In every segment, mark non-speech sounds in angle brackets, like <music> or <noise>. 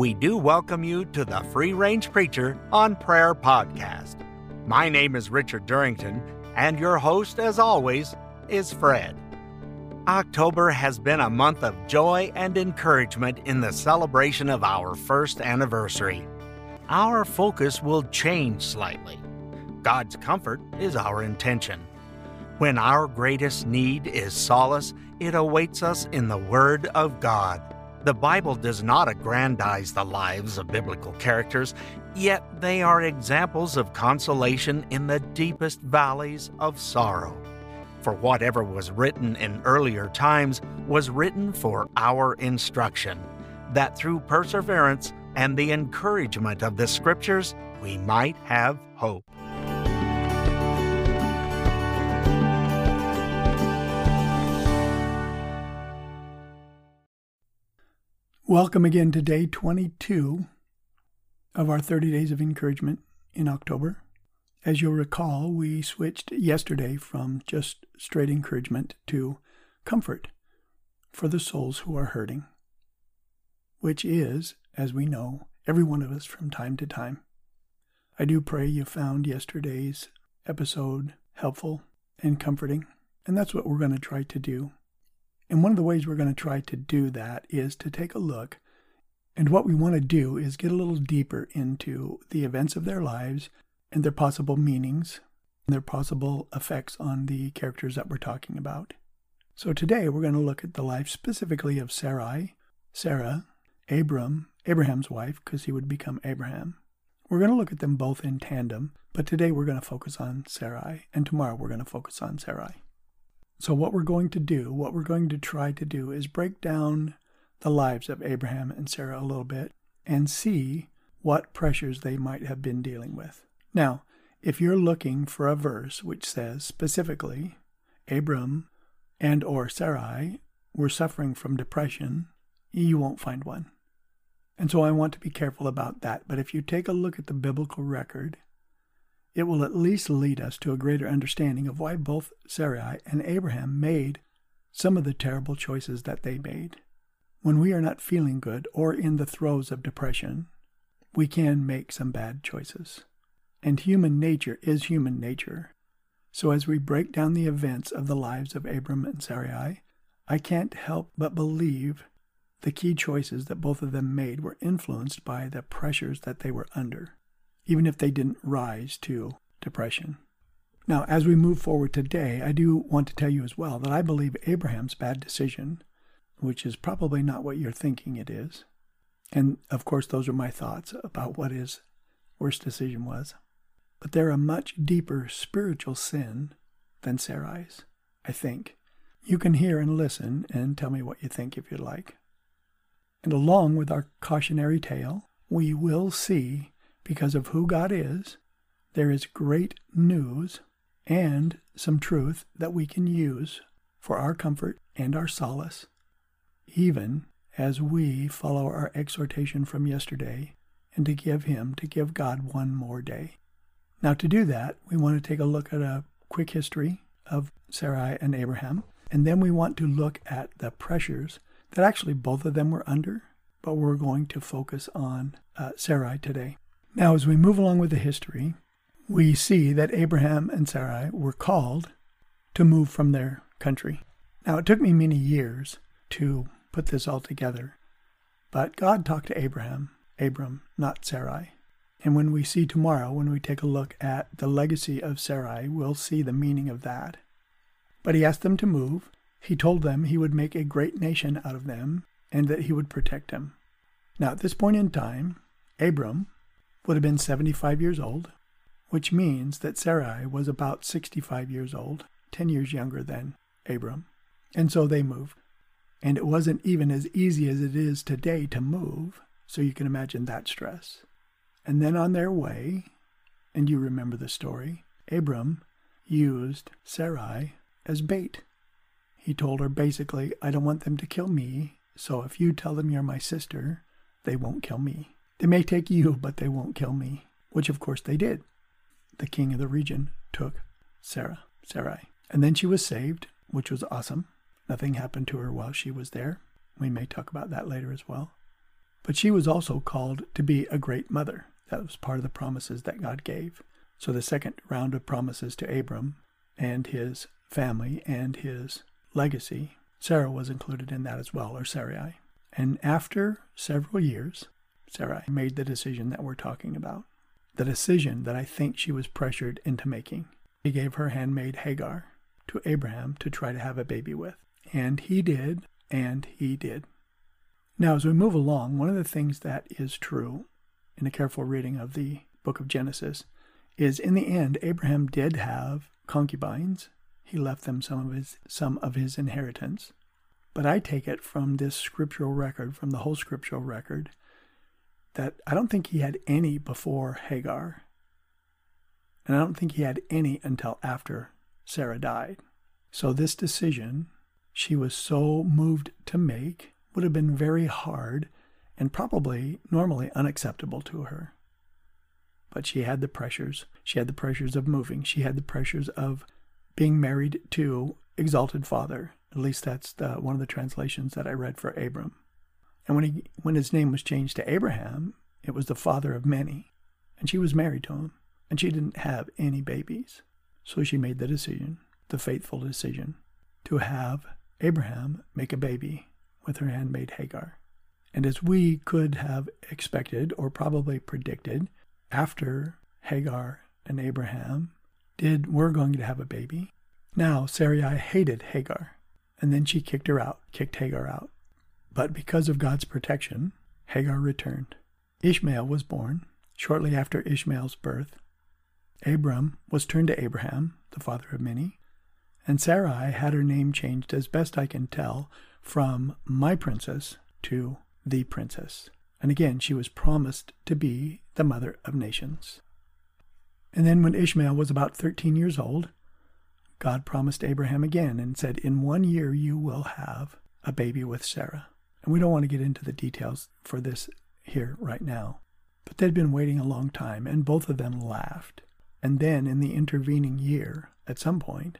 we do welcome you to the Free Range Preacher on Prayer podcast. My name is Richard Durrington, and your host, as always, is Fred. October has been a month of joy and encouragement in the celebration of our first anniversary. Our focus will change slightly. God's comfort is our intention. When our greatest need is solace, it awaits us in the Word of God. The Bible does not aggrandize the lives of biblical characters, yet they are examples of consolation in the deepest valleys of sorrow. For whatever was written in earlier times was written for our instruction, that through perseverance and the encouragement of the Scriptures we might have hope. Welcome again to day 22 of our 30 days of encouragement in October. As you'll recall, we switched yesterday from just straight encouragement to comfort for the souls who are hurting, which is, as we know, every one of us from time to time. I do pray you found yesterday's episode helpful and comforting, and that's what we're going to try to do and one of the ways we're going to try to do that is to take a look. And what we want to do is get a little deeper into the events of their lives and their possible meanings and their possible effects on the characters that we're talking about. So today we're going to look at the life specifically of Sarai, Sarah, Abram, Abraham's wife, because he would become Abraham. We're going to look at them both in tandem, but today we're going to focus on Sarai, and tomorrow we're going to focus on Sarai. So, what we're going to do, what we're going to try to do, is break down the lives of Abraham and Sarah a little bit and see what pressures they might have been dealing with. Now, if you're looking for a verse which says specifically, Abram and or Sarai were suffering from depression, you won't find one. And so I want to be careful about that. But if you take a look at the biblical record, it will at least lead us to a greater understanding of why both Sarai and Abraham made some of the terrible choices that they made. When we are not feeling good or in the throes of depression, we can make some bad choices. And human nature is human nature. So as we break down the events of the lives of Abram and Sarai, I can't help but believe the key choices that both of them made were influenced by the pressures that they were under even if they didn't rise to depression. Now, as we move forward today, I do want to tell you as well that I believe Abraham's bad decision, which is probably not what you're thinking it is, and of course, those are my thoughts about what his worst decision was, but they're a much deeper spiritual sin than Sarai's, I think. You can hear and listen and tell me what you think if you'd like. And along with our cautionary tale, we will see because of who God is, there is great news and some truth that we can use for our comfort and our solace, even as we follow our exhortation from yesterday and to give Him, to give God one more day. Now, to do that, we want to take a look at a quick history of Sarai and Abraham, and then we want to look at the pressures that actually both of them were under, but we're going to focus on uh, Sarai today. Now, as we move along with the history, we see that Abraham and Sarai were called to move from their country. Now, it took me many years to put this all together, but God talked to Abraham, Abram, not Sarai. And when we see tomorrow, when we take a look at the legacy of Sarai, we'll see the meaning of that. But he asked them to move. He told them he would make a great nation out of them and that he would protect them. Now, at this point in time, Abram would have been 75 years old, which means that Sarai was about 65 years old, 10 years younger than Abram. And so they moved. And it wasn't even as easy as it is today to move, so you can imagine that stress. And then on their way, and you remember the story, Abram used Sarai as bait. He told her basically, I don't want them to kill me, so if you tell them you're my sister, they won't kill me. They may take you, but they won't kill me, which of course they did. The king of the region took Sarah, Sarai. And then she was saved, which was awesome. Nothing happened to her while she was there. We may talk about that later as well. But she was also called to be a great mother. That was part of the promises that God gave. So the second round of promises to Abram and his family and his legacy, Sarah was included in that as well, or Sarai. And after several years, Sarai made the decision that we're talking about. The decision that I think she was pressured into making. He gave her handmaid Hagar to Abraham to try to have a baby with. And he did, and he did. Now, as we move along, one of the things that is true in a careful reading of the book of Genesis is in the end, Abraham did have concubines. He left them some of his, some of his inheritance. But I take it from this scriptural record, from the whole scriptural record, that I don't think he had any before Hagar. And I don't think he had any until after Sarah died. So this decision she was so moved to make would have been very hard and probably normally unacceptable to her. But she had the pressures. She had the pressures of moving. She had the pressures of being married to exalted father. At least that's the, one of the translations that I read for Abram. And when he when his name was changed to Abraham, it was the father of many. And she was married to him, and she didn't have any babies. So she made the decision, the faithful decision, to have Abraham make a baby with her handmaid Hagar. And as we could have expected or probably predicted, after Hagar and Abraham did were going to have a baby, now Sarai hated Hagar, and then she kicked her out, kicked Hagar out. But because of God's protection, Hagar returned. Ishmael was born shortly after Ishmael's birth. Abram was turned to Abraham, the father of many, and Sarai had her name changed as best I can tell from my princess to the princess. And again, she was promised to be the mother of nations. And then when Ishmael was about 13 years old, God promised Abraham again and said, In one year you will have a baby with Sarah. And we don't want to get into the details for this here right now. But they'd been waiting a long time, and both of them laughed. And then in the intervening year, at some point,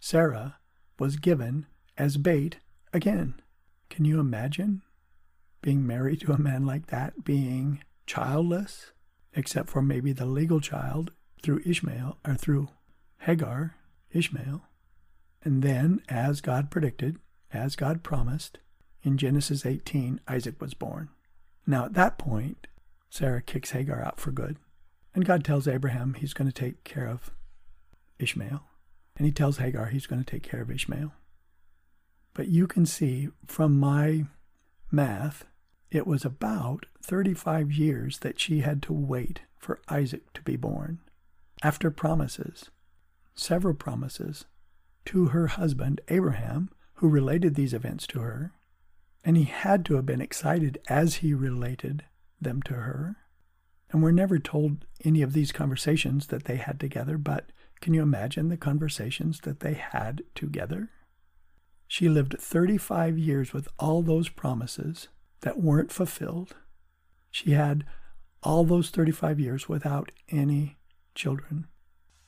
Sarah was given as bait again. Can you imagine being married to a man like that, being childless, except for maybe the legal child through Ishmael or through Hagar, Ishmael? And then, as God predicted, as God promised, in Genesis 18, Isaac was born. Now, at that point, Sarah kicks Hagar out for good. And God tells Abraham he's going to take care of Ishmael. And he tells Hagar he's going to take care of Ishmael. But you can see from my math, it was about 35 years that she had to wait for Isaac to be born. After promises, several promises, to her husband, Abraham, who related these events to her. And he had to have been excited as he related them to her. And we're never told any of these conversations that they had together, but can you imagine the conversations that they had together? She lived 35 years with all those promises that weren't fulfilled. She had all those 35 years without any children.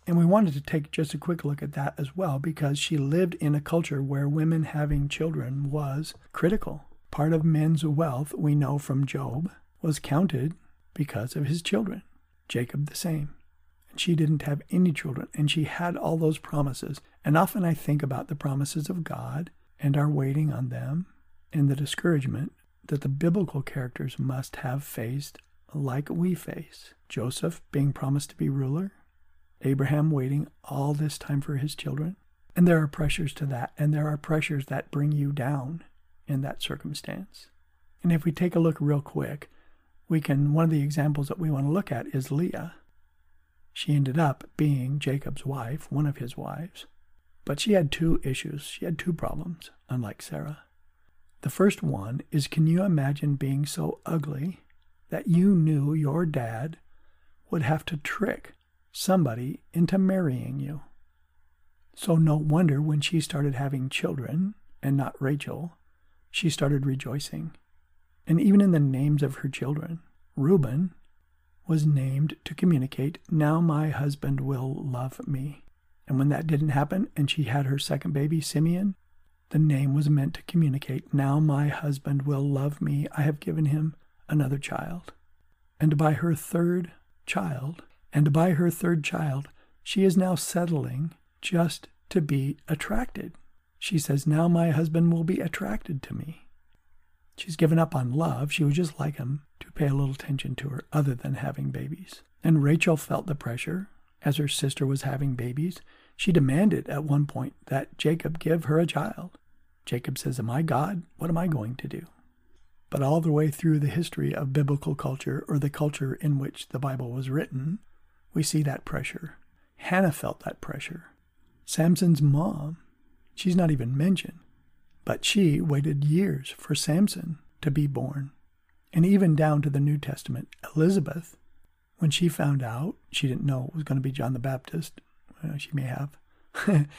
And we wanted to take just a quick look at that as well because she lived in a culture where women having children was critical. Part of men's wealth, we know from Job, was counted because of his children. Jacob the same and she didn't have any children, and she had all those promises. And often I think about the promises of God and our waiting on them and the discouragement that the biblical characters must have faced like we face. Joseph being promised to be ruler, Abraham waiting all this time for his children. And there are pressures to that, and there are pressures that bring you down in that circumstance. And if we take a look real quick, we can, one of the examples that we want to look at is Leah. She ended up being Jacob's wife, one of his wives. But she had two issues. She had two problems, unlike Sarah. The first one is can you imagine being so ugly that you knew your dad would have to trick somebody into marrying you? So, no wonder when she started having children, and not Rachel, she started rejoicing. And even in the names of her children, Reuben was named to communicate, Now my husband will love me. And when that didn't happen and she had her second baby, Simeon, the name was meant to communicate, Now my husband will love me. I have given him another child. And by her third child, and by her third child, she is now settling just to be attracted. She says, Now my husband will be attracted to me. She's given up on love. She would just like him to pay a little attention to her other than having babies. And Rachel felt the pressure as her sister was having babies. She demanded at one point that Jacob give her a child. Jacob says, Am I God? What am I going to do? But all the way through the history of biblical culture or the culture in which the Bible was written, we see that pressure. Hannah felt that pressure. Samson's mom, she's not even mentioned, but she waited years for Samson to be born. And even down to the New Testament, Elizabeth, when she found out, she didn't know it was going to be John the Baptist. Well, she may have.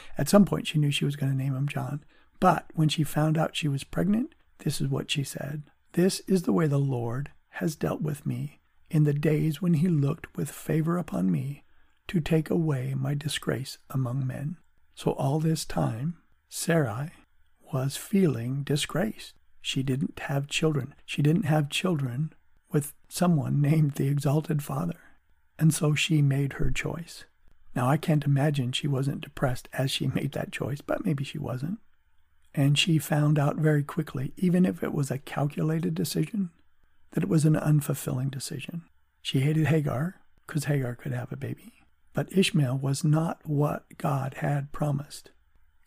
<laughs> At some point, she knew she was going to name him John. But when she found out she was pregnant, this is what she said This is the way the Lord has dealt with me in the days when he looked with favor upon me to take away my disgrace among men. So all this time, Sarai was feeling disgraced. She didn't have children. She didn't have children with someone named the Exalted Father. And so she made her choice. Now, I can't imagine she wasn't depressed as she <laughs> made that choice, but maybe she wasn't. And she found out very quickly, even if it was a calculated decision, that it was an unfulfilling decision. She hated Hagar because Hagar could have a baby. But Ishmael was not what God had promised.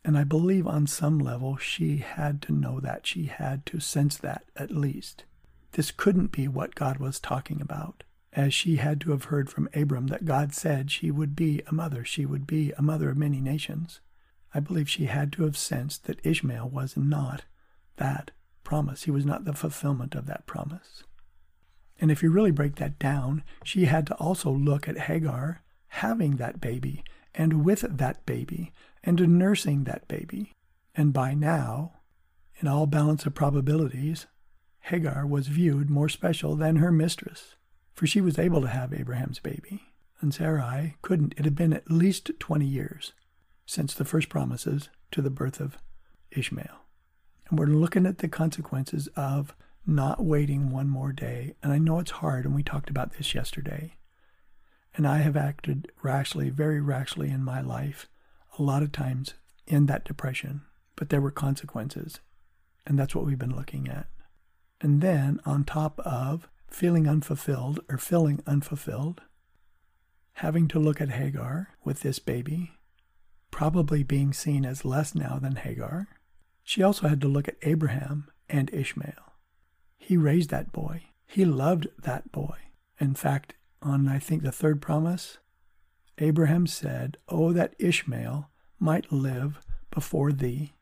And I believe on some level she had to know that. She had to sense that at least. This couldn't be what God was talking about, as she had to have heard from Abram that God said she would be a mother, she would be a mother of many nations. I believe she had to have sensed that Ishmael was not that promise. He was not the fulfillment of that promise. And if you really break that down, she had to also look at Hagar having that baby and with that baby and nursing that baby. And by now, in all balance of probabilities, Hagar was viewed more special than her mistress, for she was able to have Abraham's baby, and Sarai couldn't. It had been at least 20 years since the first promises to the birth of Ishmael. And we're looking at the consequences of not waiting one more day. And I know it's hard, and we talked about this yesterday. And I have acted rashly, very rashly in my life, a lot of times in that depression, but there were consequences. And that's what we've been looking at. And then, on top of feeling unfulfilled or feeling unfulfilled, having to look at Hagar with this baby, probably being seen as less now than Hagar, she also had to look at Abraham and Ishmael. He raised that boy. He loved that boy. In fact, on I think the third promise, Abraham said, Oh, that Ishmael might live before thee.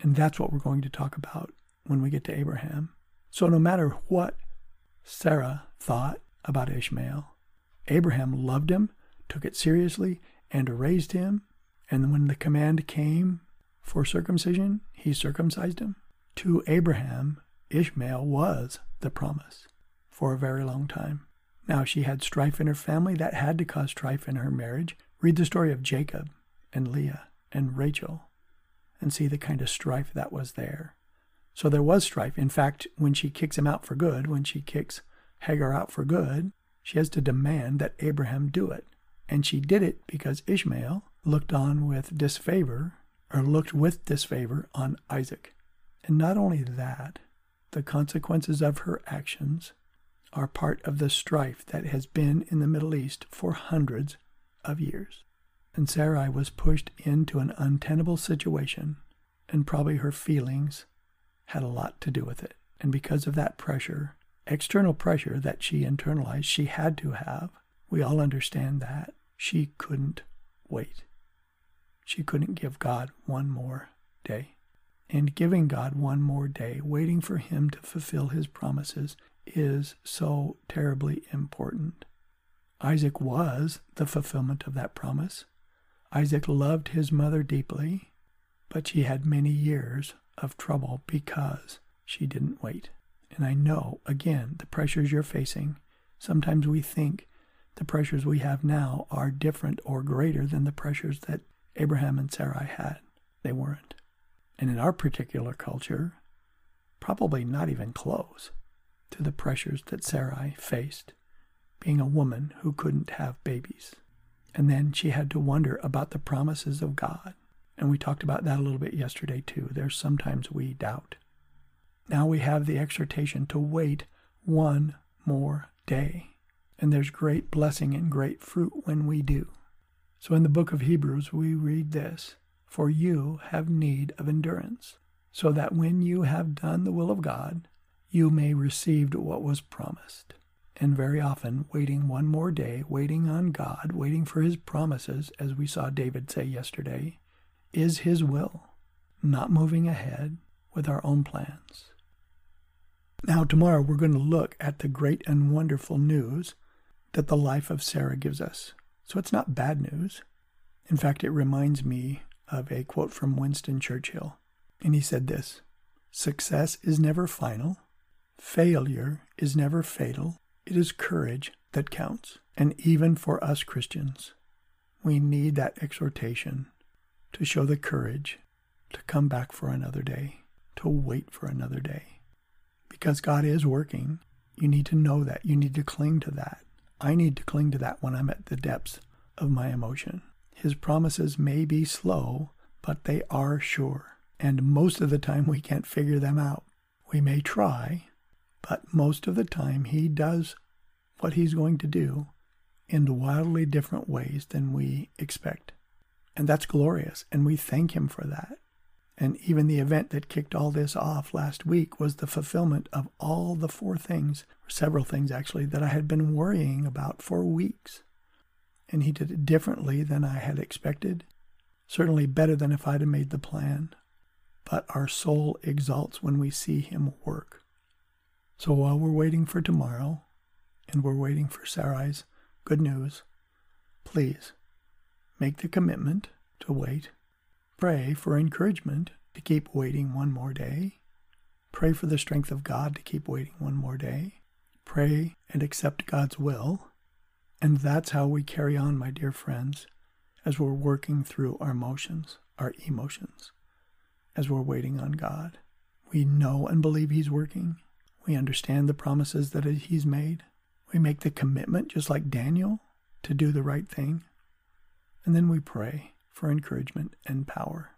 And that's what we're going to talk about when we get to Abraham. So, no matter what Sarah thought about Ishmael, Abraham loved him, took it seriously, and raised him. And when the command came for circumcision, he circumcised him. To Abraham, Ishmael was the promise for a very long time. Now, she had strife in her family. That had to cause strife in her marriage. Read the story of Jacob and Leah and Rachel and see the kind of strife that was there. So there was strife. In fact, when she kicks him out for good, when she kicks Hagar out for good, she has to demand that Abraham do it. And she did it because Ishmael looked on with disfavor, or looked with disfavor on Isaac. And not only that, the consequences of her actions are part of the strife that has been in the Middle East for hundreds of years. And Sarai was pushed into an untenable situation, and probably her feelings had a lot to do with it. And because of that pressure, external pressure that she internalized, she had to have, we all understand that, she couldn't wait. She couldn't give God one more day and giving God one more day, waiting for Him to fulfill His promises, is so terribly important. Isaac was the fulfillment of that promise. Isaac loved his mother deeply, but she had many years of trouble because she didn't wait. And I know, again, the pressures you're facing, sometimes we think the pressures we have now are different or greater than the pressures that Abraham and Sarai had. They weren't. And in our particular culture, probably not even close. To the pressures that Sarai faced, being a woman who couldn't have babies. And then she had to wonder about the promises of God. And we talked about that a little bit yesterday, too. There's sometimes we doubt. Now we have the exhortation to wait one more day. And there's great blessing and great fruit when we do. So in the book of Hebrews, we read this For you have need of endurance, so that when you have done the will of God, you may receive what was promised. And very often, waiting one more day, waiting on God, waiting for His promises, as we saw David say yesterday, is His will, not moving ahead with our own plans. Now, tomorrow we're going to look at the great and wonderful news that the life of Sarah gives us. So it's not bad news. In fact, it reminds me of a quote from Winston Churchill. And he said this Success is never final, failure is never fatal. It is courage that counts. And even for us Christians, we need that exhortation to show the courage to come back for another day, to wait for another day. Because God is working. You need to know that. You need to cling to that. I need to cling to that when I'm at the depths of my emotion. His promises may be slow, but they are sure. And most of the time, we can't figure them out. We may try, but most of the time, He does what He's going to do in wildly different ways than we expect. And that's glorious, and we thank Him for that. And even the event that kicked all this off last week was the fulfillment of all the four things, several things actually, that I had been worrying about for weeks. And he did it differently than I had expected, certainly better than if I'd have made the plan. But our soul exalts when we see him work. So while we're waiting for tomorrow, and we're waiting for Sarai's good news, please make the commitment to wait Pray for encouragement to keep waiting one more day. Pray for the strength of God to keep waiting one more day. Pray and accept God's will. And that's how we carry on, my dear friends, as we're working through our emotions, our emotions, as we're waiting on God. We know and believe He's working. We understand the promises that He's made. We make the commitment, just like Daniel, to do the right thing. And then we pray for encouragement and power.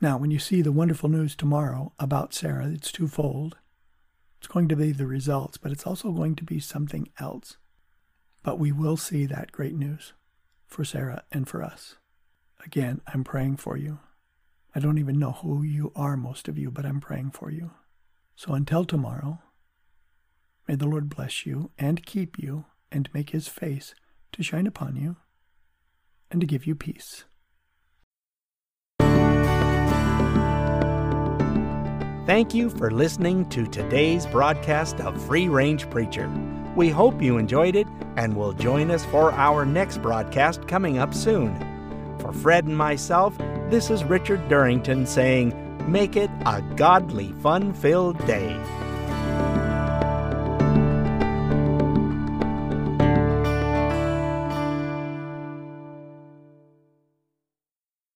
Now, when you see the wonderful news tomorrow about Sarah, it's twofold. It's going to be the results, but it's also going to be something else. But we will see that great news for Sarah and for us. Again, I'm praying for you. I don't even know who you are, most of you, but I'm praying for you. So until tomorrow, may the Lord bless you and keep you and make his face to shine upon you and to give you peace. Thank you for listening to today's broadcast of Free Range Preacher. We hope you enjoyed it and will join us for our next broadcast coming up soon. For Fred and myself, this is Richard Durrington saying, Make it a godly, fun filled day.